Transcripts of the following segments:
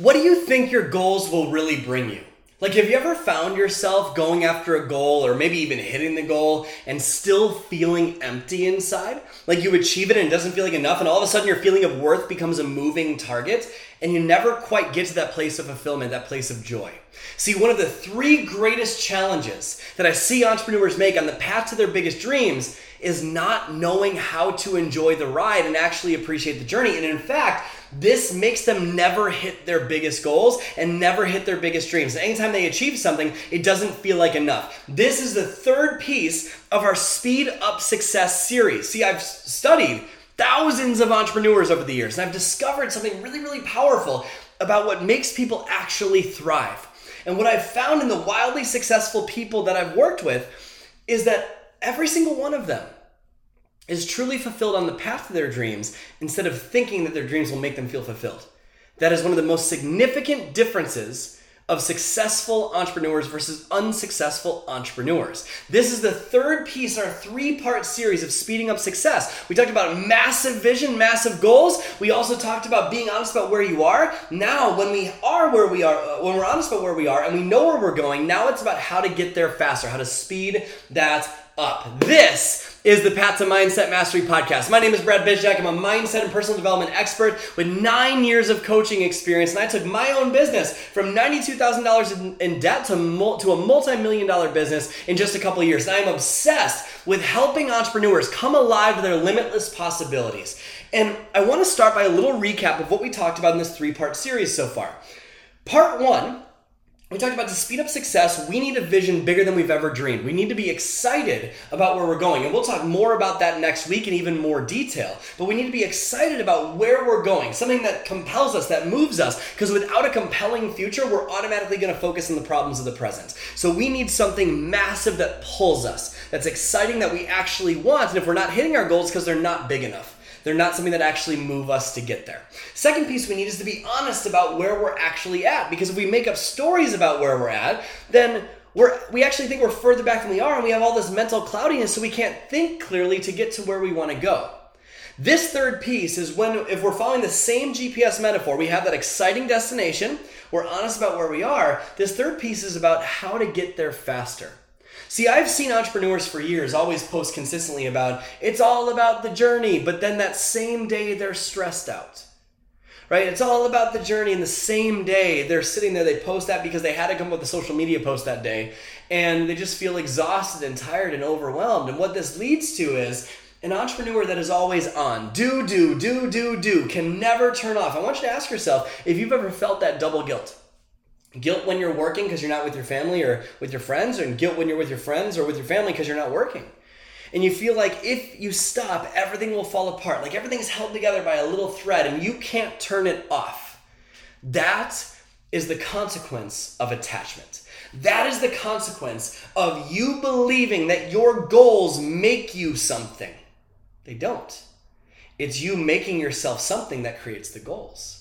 What do you think your goals will really bring you? Like, have you ever found yourself going after a goal or maybe even hitting the goal and still feeling empty inside? Like, you achieve it and it doesn't feel like enough, and all of a sudden your feeling of worth becomes a moving target, and you never quite get to that place of fulfillment, that place of joy. See, one of the three greatest challenges that I see entrepreneurs make on the path to their biggest dreams is not knowing how to enjoy the ride and actually appreciate the journey. And in fact, this makes them never hit their biggest goals and never hit their biggest dreams. Anytime they achieve something, it doesn't feel like enough. This is the third piece of our Speed Up Success series. See, I've studied thousands of entrepreneurs over the years, and I've discovered something really, really powerful about what makes people actually thrive. And what I've found in the wildly successful people that I've worked with is that every single one of them is truly fulfilled on the path to their dreams instead of thinking that their dreams will make them feel fulfilled. That is one of the most significant differences of successful entrepreneurs versus unsuccessful entrepreneurs. This is the third piece in our three part series of speeding up success. We talked about massive vision, massive goals. We also talked about being honest about where you are. Now, when we are where we are, uh, when we're honest about where we are and we know where we're going, now it's about how to get there faster, how to speed that up. This is the Path to Mindset Mastery podcast. My name is Brad Bizjack. I'm a mindset and personal development expert with nine years of coaching experience, and I took my own business from $92,000 in debt to, to a multi million dollar business in just a couple years. And I am obsessed with helping entrepreneurs come alive to their limitless possibilities. And I want to start by a little recap of what we talked about in this three part series so far. Part one we talked about to speed up success, we need a vision bigger than we've ever dreamed. We need to be excited about where we're going. And we'll talk more about that next week in even more detail. But we need to be excited about where we're going, something that compels us, that moves us. Because without a compelling future, we're automatically going to focus on the problems of the present. So we need something massive that pulls us, that's exciting, that we actually want. And if we're not hitting our goals, because they're not big enough. They're not something that actually move us to get there. Second piece we need is to be honest about where we're actually at. Because if we make up stories about where we're at, then we're, we actually think we're further back than we are, and we have all this mental cloudiness, so we can't think clearly to get to where we want to go. This third piece is when, if we're following the same GPS metaphor, we have that exciting destination, we're honest about where we are. This third piece is about how to get there faster. See, I've seen entrepreneurs for years always post consistently about it's all about the journey, but then that same day they're stressed out. Right? It's all about the journey, and the same day they're sitting there, they post that because they had to come up with a social media post that day, and they just feel exhausted and tired and overwhelmed. And what this leads to is an entrepreneur that is always on, do, do, do, do, do, can never turn off. I want you to ask yourself if you've ever felt that double guilt guilt when you're working because you're not with your family or with your friends, or guilt when you're with your friends or with your family because you're not working. And you feel like if you stop, everything will fall apart. Like everything's held together by a little thread and you can't turn it off. That is the consequence of attachment. That is the consequence of you believing that your goals make you something. They don't. It's you making yourself something that creates the goals.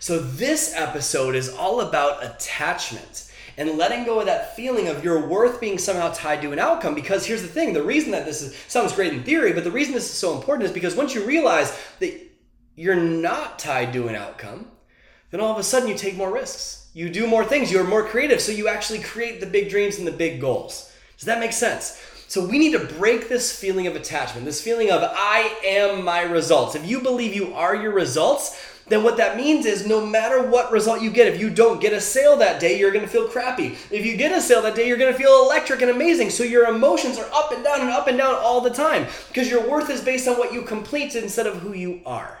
So, this episode is all about attachment and letting go of that feeling of your worth being somehow tied to an outcome. Because here's the thing the reason that this is, sounds great in theory, but the reason this is so important is because once you realize that you're not tied to an outcome, then all of a sudden you take more risks. You do more things, you're more creative, so you actually create the big dreams and the big goals. Does that make sense? So we need to break this feeling of attachment, this feeling of I am my results. If you believe you are your results, then what that means is no matter what result you get, if you don't get a sale that day, you're going to feel crappy. If you get a sale that day, you're going to feel electric and amazing. So your emotions are up and down and up and down all the time because your worth is based on what you complete instead of who you are.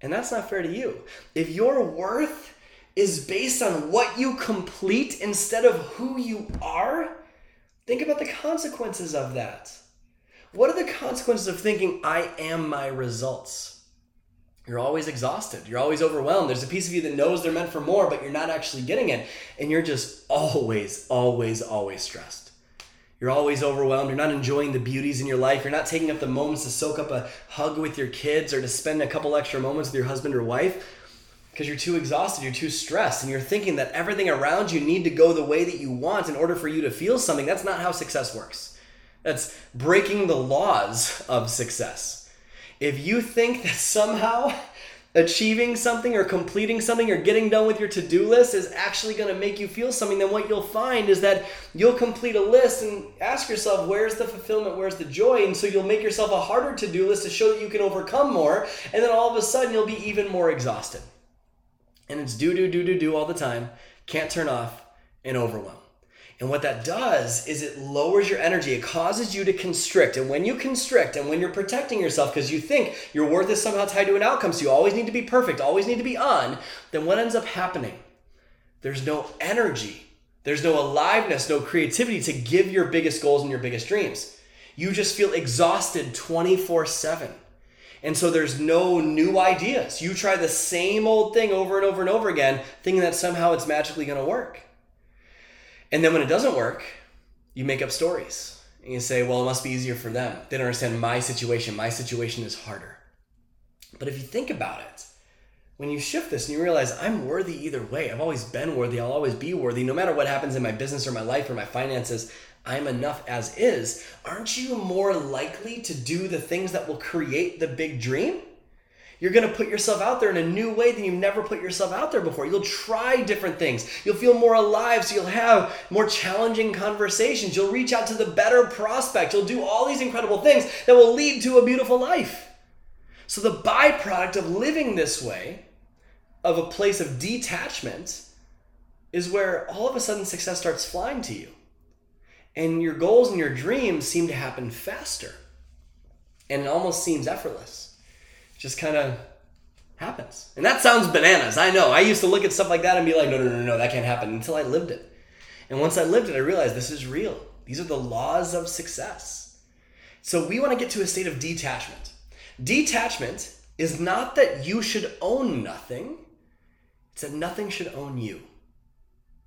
And that's not fair to you. If your worth is based on what you complete instead of who you are, think about the consequences of that. What are the consequences of thinking, I am my results? You're always exhausted. You're always overwhelmed. There's a piece of you that knows they're meant for more, but you're not actually getting it. And you're just always, always, always stressed. You're always overwhelmed. You're not enjoying the beauties in your life. You're not taking up the moments to soak up a hug with your kids or to spend a couple extra moments with your husband or wife because you're too exhausted, you're too stressed, and you're thinking that everything around you need to go the way that you want in order for you to feel something. That's not how success works. That's breaking the laws of success if you think that somehow achieving something or completing something or getting done with your to-do list is actually going to make you feel something then what you'll find is that you'll complete a list and ask yourself where's the fulfillment? Where's the joy? And so you'll make yourself a harder to-do list to show that you can overcome more and then all of a sudden you'll be even more exhausted. And it's do do do do do all the time. Can't turn off and overwhelm and what that does is it lowers your energy. It causes you to constrict. And when you constrict and when you're protecting yourself because you think your worth is somehow tied to an outcome, so you always need to be perfect, always need to be on, then what ends up happening? There's no energy. There's no aliveness, no creativity to give your biggest goals and your biggest dreams. You just feel exhausted 24 7. And so there's no new ideas. You try the same old thing over and over and over again, thinking that somehow it's magically going to work. And then when it doesn't work, you make up stories. And you say, well, it must be easier for them. They don't understand my situation. My situation is harder. But if you think about it, when you shift this and you realize I'm worthy either way, I've always been worthy, I'll always be worthy, no matter what happens in my business or my life or my finances, I'm enough as is, aren't you more likely to do the things that will create the big dream? You're going to put yourself out there in a new way than you've never put yourself out there before. You'll try different things. You'll feel more alive, so you'll have more challenging conversations. You'll reach out to the better prospect. You'll do all these incredible things that will lead to a beautiful life. So, the byproduct of living this way, of a place of detachment, is where all of a sudden success starts flying to you. And your goals and your dreams seem to happen faster. And it almost seems effortless just kind of happens. And that sounds bananas. I know. I used to look at stuff like that and be like, no, no, no, no, that can't happen until I lived it. And once I lived it, I realized this is real. These are the laws of success. So we want to get to a state of detachment. Detachment is not that you should own nothing, it's that nothing should own you.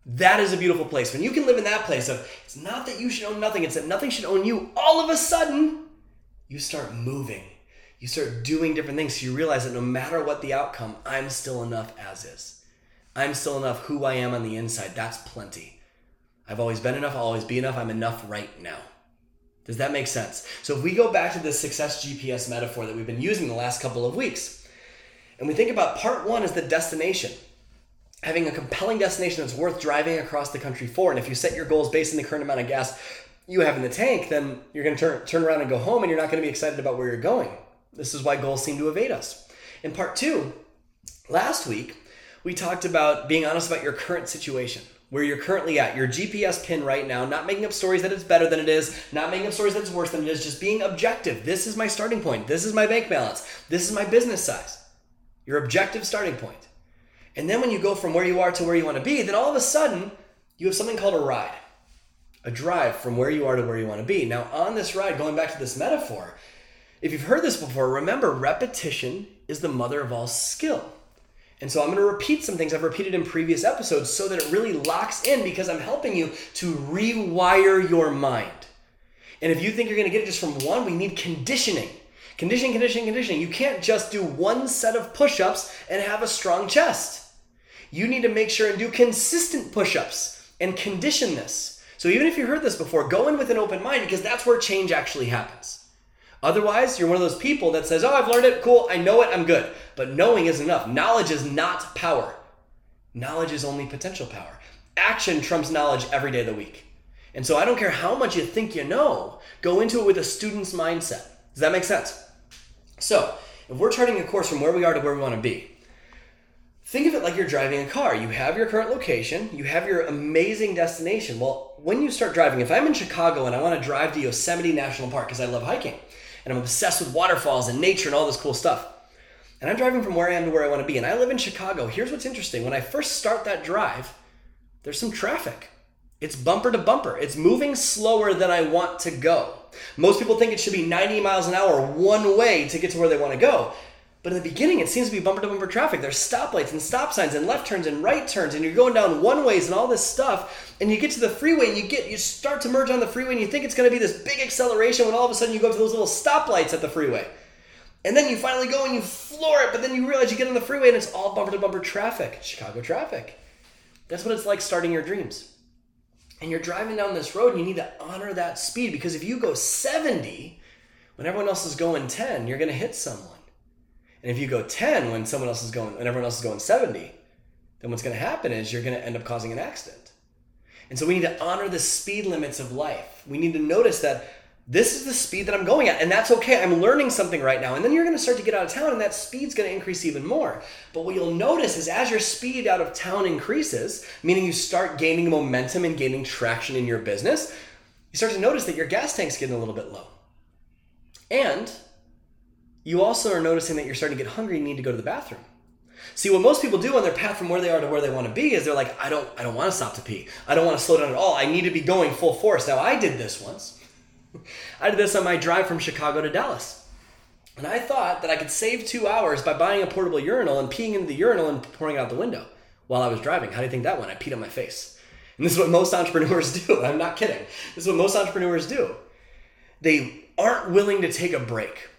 That is a beautiful place. When you can live in that place of it's not that you should own nothing, it's that nothing should own you, all of a sudden, you start moving you start doing different things so you realize that no matter what the outcome, I'm still enough as is. I'm still enough who I am on the inside. That's plenty. I've always been enough, I'll always be enough. I'm enough right now. Does that make sense? So if we go back to the success GPS metaphor that we've been using the last couple of weeks, and we think about part one as the destination, having a compelling destination that's worth driving across the country for. And if you set your goals based on the current amount of gas you have in the tank, then you're going to turn, turn around and go home and you're not going to be excited about where you're going. This is why goals seem to evade us. In part two, last week, we talked about being honest about your current situation, where you're currently at, your GPS pin right now, not making up stories that it's better than it is, not making up stories that it's worse than it is, just being objective. This is my starting point. This is my bank balance. This is my business size. Your objective starting point. And then when you go from where you are to where you want to be, then all of a sudden, you have something called a ride. A drive from where you are to where you want to be. Now, on this ride, going back to this metaphor, if you've heard this before, remember repetition is the mother of all skill. And so I'm going to repeat some things I've repeated in previous episodes so that it really locks in because I'm helping you to rewire your mind. And if you think you're going to get it just from one, we need conditioning. Conditioning, conditioning, conditioning. You can't just do one set of push ups and have a strong chest. You need to make sure and do consistent push ups and condition this. So even if you heard this before, go in with an open mind because that's where change actually happens. Otherwise, you're one of those people that says, Oh, I've learned it, cool, I know it, I'm good. But knowing isn't enough. Knowledge is not power, knowledge is only potential power. Action trumps knowledge every day of the week. And so I don't care how much you think you know, go into it with a student's mindset. Does that make sense? So, if we're charting a course from where we are to where we want to be, think of it like you're driving a car. You have your current location, you have your amazing destination. Well, when you start driving, if I'm in Chicago and I want to drive to Yosemite National Park because I love hiking, and I'm obsessed with waterfalls and nature and all this cool stuff. And I'm driving from where I am to where I want to be. And I live in Chicago. Here's what's interesting when I first start that drive, there's some traffic. It's bumper to bumper. It's moving slower than I want to go. Most people think it should be 90 miles an hour one way to get to where they want to go. But in the beginning, it seems to be bumper to bumper traffic. There's stoplights and stop signs and left turns and right turns, and you're going down one ways and all this stuff. And you get to the freeway and you get you start to merge on the freeway and you think it's going to be this big acceleration when all of a sudden you go up to those little stoplights at the freeway. And then you finally go and you floor it, but then you realize you get on the freeway and it's all bumper to bumper traffic, Chicago traffic. That's what it's like starting your dreams. And you're driving down this road and you need to honor that speed because if you go 70 when everyone else is going 10, you're going to hit someone. And if you go 10 when someone else is going, when everyone else is going 70, then what's going to happen is you're going to end up causing an accident. And so we need to honor the speed limits of life. We need to notice that this is the speed that I'm going at, and that's okay. I'm learning something right now. And then you're going to start to get out of town, and that speed's going to increase even more. But what you'll notice is as your speed out of town increases, meaning you start gaining momentum and gaining traction in your business, you start to notice that your gas tank's getting a little bit low. And you also are noticing that you're starting to get hungry and need to go to the bathroom. See, what most people do on their path from where they are to where they want to be is they're like, I don't, I don't want to stop to pee. I don't want to slow down at all. I need to be going full force. Now, I did this once. I did this on my drive from Chicago to Dallas. And I thought that I could save two hours by buying a portable urinal and peeing into the urinal and pouring it out the window while I was driving. How do you think that went? I peed on my face. And this is what most entrepreneurs do. I'm not kidding. This is what most entrepreneurs do. They aren't willing to take a break.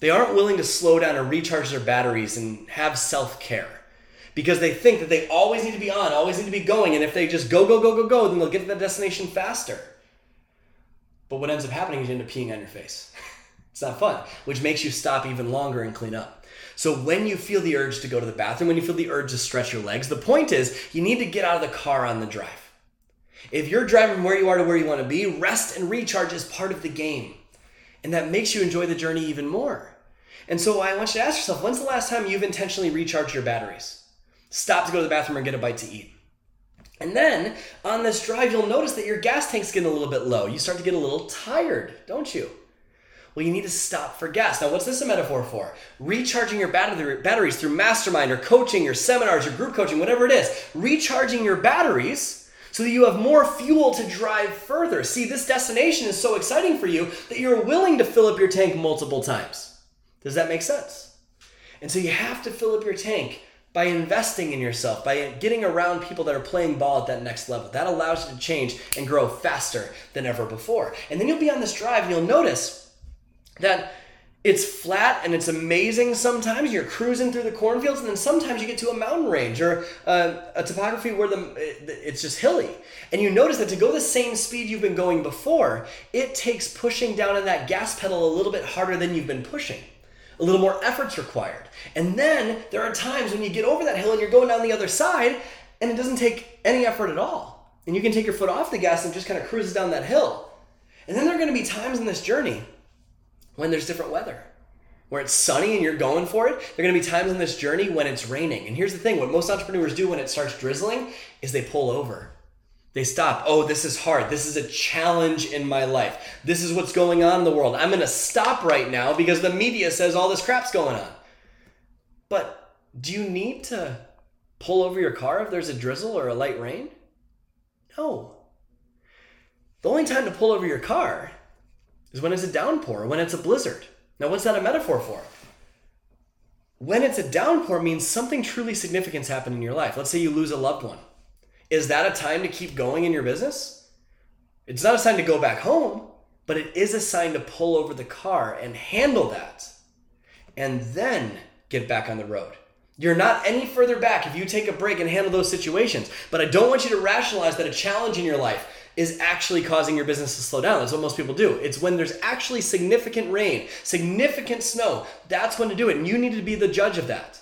They aren't willing to slow down and recharge their batteries and have self care because they think that they always need to be on, always need to be going. And if they just go, go, go, go, go, then they'll get to the destination faster. But what ends up happening is you end up peeing on your face. it's not fun, which makes you stop even longer and clean up. So when you feel the urge to go to the bathroom, when you feel the urge to stretch your legs, the point is you need to get out of the car on the drive. If you're driving where you are to where you want to be, rest and recharge is part of the game. And that makes you enjoy the journey even more. And so I want you to ask yourself when's the last time you've intentionally recharged your batteries? Stop to go to the bathroom or get a bite to eat. And then on this drive, you'll notice that your gas tank's getting a little bit low. You start to get a little tired, don't you? Well, you need to stop for gas. Now, what's this a metaphor for? Recharging your batteries through mastermind or coaching or seminars or group coaching, whatever it is. Recharging your batteries so that you have more fuel to drive further. See, this destination is so exciting for you that you're willing to fill up your tank multiple times. Does that make sense? And so you have to fill up your tank by investing in yourself, by getting around people that are playing ball at that next level. That allows you to change and grow faster than ever before. And then you'll be on this drive and you'll notice that it's flat and it's amazing sometimes. You're cruising through the cornfields, and then sometimes you get to a mountain range or uh, a topography where the it's just hilly. And you notice that to go the same speed you've been going before, it takes pushing down on that gas pedal a little bit harder than you've been pushing a little more effort's required. And then there are times when you get over that hill and you're going down the other side and it doesn't take any effort at all. And you can take your foot off the gas and just kind of cruise down that hill. And then there are going to be times in this journey when there's different weather, where it's sunny and you're going for it. There are going to be times in this journey when it's raining. And here's the thing what most entrepreneurs do when it starts drizzling is they pull over they stop. Oh, this is hard. This is a challenge in my life. This is what's going on in the world. I'm going to stop right now because the media says all this crap's going on. But do you need to pull over your car if there's a drizzle or a light rain? No. The only time to pull over your car is when it's a downpour, when it's a blizzard. Now, what's that a metaphor for? When it's a downpour means something truly significant's happened in your life. Let's say you lose a loved one. Is that a time to keep going in your business? It's not a sign to go back home, but it is a sign to pull over the car and handle that and then get back on the road. You're not any further back if you take a break and handle those situations. But I don't want you to rationalize that a challenge in your life is actually causing your business to slow down. That's what most people do. It's when there's actually significant rain, significant snow, that's when to do it. And you need to be the judge of that.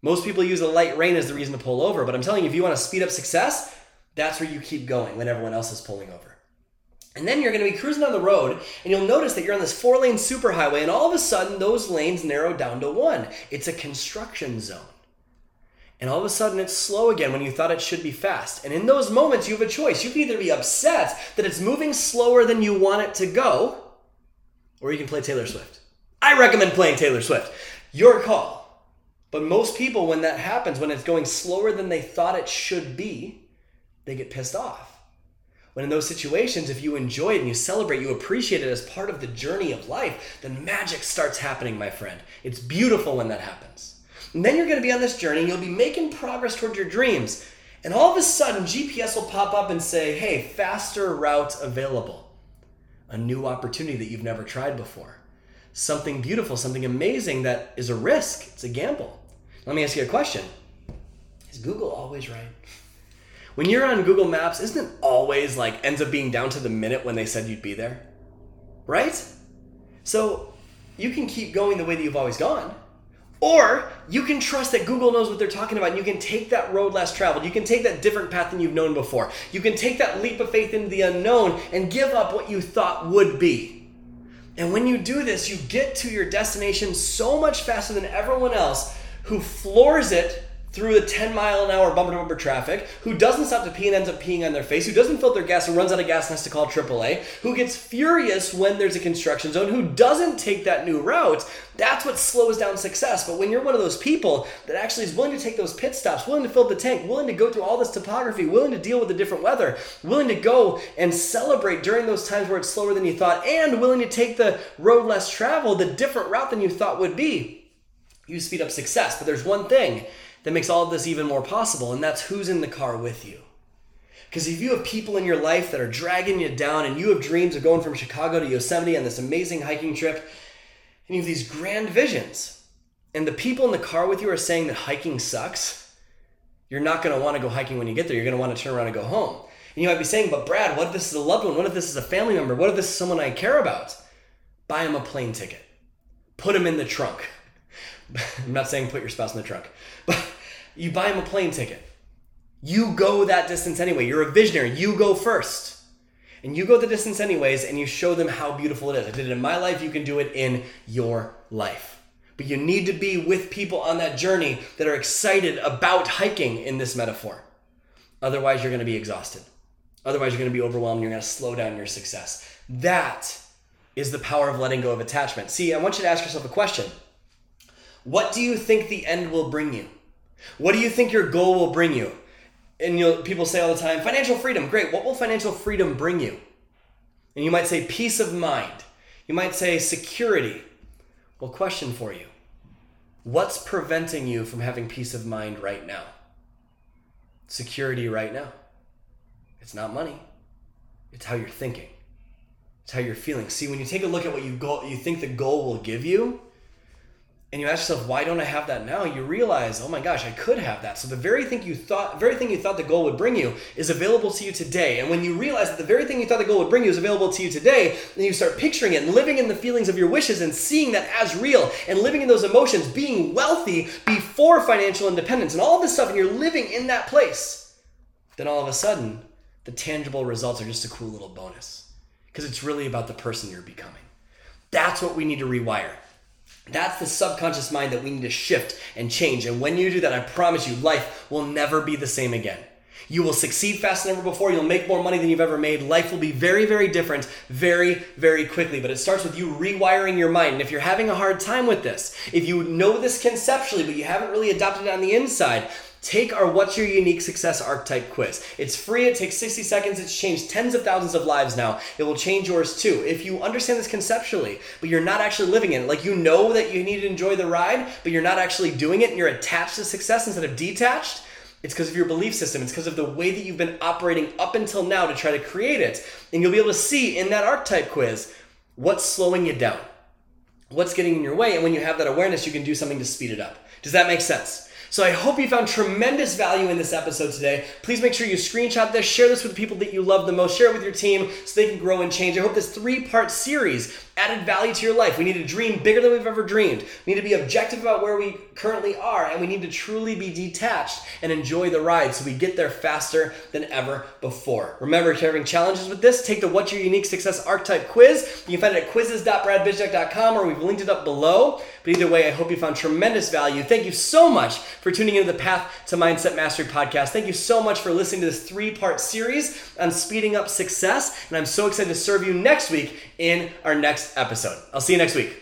Most people use a light rain as the reason to pull over, but I'm telling you, if you want to speed up success, that's where you keep going when everyone else is pulling over. And then you're going to be cruising on the road, and you'll notice that you're on this four lane superhighway, and all of a sudden, those lanes narrow down to one. It's a construction zone. And all of a sudden, it's slow again when you thought it should be fast. And in those moments, you have a choice. You can either be upset that it's moving slower than you want it to go, or you can play Taylor Swift. I recommend playing Taylor Swift. Your call. But most people, when that happens, when it's going slower than they thought it should be, they get pissed off. When in those situations, if you enjoy it and you celebrate, you appreciate it as part of the journey of life, then magic starts happening, my friend. It's beautiful when that happens. And then you're going to be on this journey and you'll be making progress towards your dreams. And all of a sudden, GPS will pop up and say, hey, faster route available. A new opportunity that you've never tried before. Something beautiful, something amazing that is a risk, it's a gamble. Let me ask you a question Is Google always right? When you're on Google Maps, isn't it always like ends up being down to the minute when they said you'd be there? Right? So you can keep going the way that you've always gone, Or you can trust that Google knows what they're talking about and you can take that road less traveled. You can take that different path than you've known before. You can take that leap of faith into the unknown and give up what you thought would be. And when you do this, you get to your destination so much faster than everyone else who floors it through the 10 mile an hour bumper to bumper traffic, who doesn't stop to pee and ends up peeing on their face, who doesn't filter their gas and runs out of gas and has to call AAA, who gets furious when there's a construction zone, who doesn't take that new route, that's what slows down success. But when you're one of those people that actually is willing to take those pit stops, willing to fill the tank, willing to go through all this topography, willing to deal with the different weather, willing to go and celebrate during those times where it's slower than you thought, and willing to take the road less traveled, the different route than you thought would be, you speed up success. But there's one thing that makes all of this even more possible, and that's who's in the car with you. Because if you have people in your life that are dragging you down and you have dreams of going from Chicago to Yosemite on this amazing hiking trip, and you have these grand visions, and the people in the car with you are saying that hiking sucks, you're not going to want to go hiking when you get there. You're going to want to turn around and go home. And you might be saying, but Brad, what if this is a loved one? What if this is a family member? What if this is someone I care about? Buy them a plane ticket. Put them in the trunk. I'm not saying put your spouse in the trunk, but you buy them a plane ticket. You go that distance anyway. You're a visionary. You go first. And you go the distance anyways, and you show them how beautiful it is. I did it in my life. You can do it in your life. But you need to be with people on that journey that are excited about hiking in this metaphor. Otherwise, you're going to be exhausted. Otherwise, you're going to be overwhelmed. You're going to slow down your success. That is the power of letting go of attachment. See, I want you to ask yourself a question What do you think the end will bring you? What do you think your goal will bring you? And you people say all the time, financial freedom. Great. What will financial freedom bring you? And you might say peace of mind. You might say security. Well, question for you. What's preventing you from having peace of mind right now? Security right now. It's not money. It's how you're thinking. It's how you're feeling. See, when you take a look at what you go, you think the goal will give you, and you ask yourself, why don't I have that now? You realize, oh my gosh, I could have that. So the very thing you thought, very thing you thought the goal would bring you is available to you today. And when you realize that the very thing you thought the goal would bring you is available to you today, then you start picturing it and living in the feelings of your wishes and seeing that as real and living in those emotions, being wealthy before financial independence and all of this stuff, and you're living in that place. Then all of a sudden, the tangible results are just a cool little bonus because it's really about the person you're becoming. That's what we need to rewire. That's the subconscious mind that we need to shift and change. And when you do that, I promise you, life will never be the same again. You will succeed faster than ever before. You'll make more money than you've ever made. Life will be very, very different very, very quickly. But it starts with you rewiring your mind. And if you're having a hard time with this, if you know this conceptually, but you haven't really adopted it on the inside, Take our What's Your Unique Success Archetype quiz. It's free, it takes 60 seconds, it's changed tens of thousands of lives now. It will change yours too. If you understand this conceptually, but you're not actually living in it, like you know that you need to enjoy the ride, but you're not actually doing it and you're attached to success instead of detached, it's because of your belief system. It's because of the way that you've been operating up until now to try to create it. And you'll be able to see in that archetype quiz what's slowing you down, what's getting in your way. And when you have that awareness, you can do something to speed it up. Does that make sense? So I hope you found tremendous value in this episode today. Please make sure you screenshot this, share this with the people that you love the most, share it with your team so they can grow and change. I hope this three part series added value to your life. We need to dream bigger than we've ever dreamed. We need to be objective about where we currently are, and we need to truly be detached and enjoy the ride so we get there faster than ever before. Remember, if you're having challenges with this, take the What's Your Unique Success Archetype quiz. You can find it at quizzes.bradbizjack.com or we've linked it up below. But either way, I hope you found tremendous value. Thank you so much for tuning into the Path to Mindset Mastery podcast. Thank you so much for listening to this three part series on speeding up success. And I'm so excited to serve you next week in our next episode. I'll see you next week.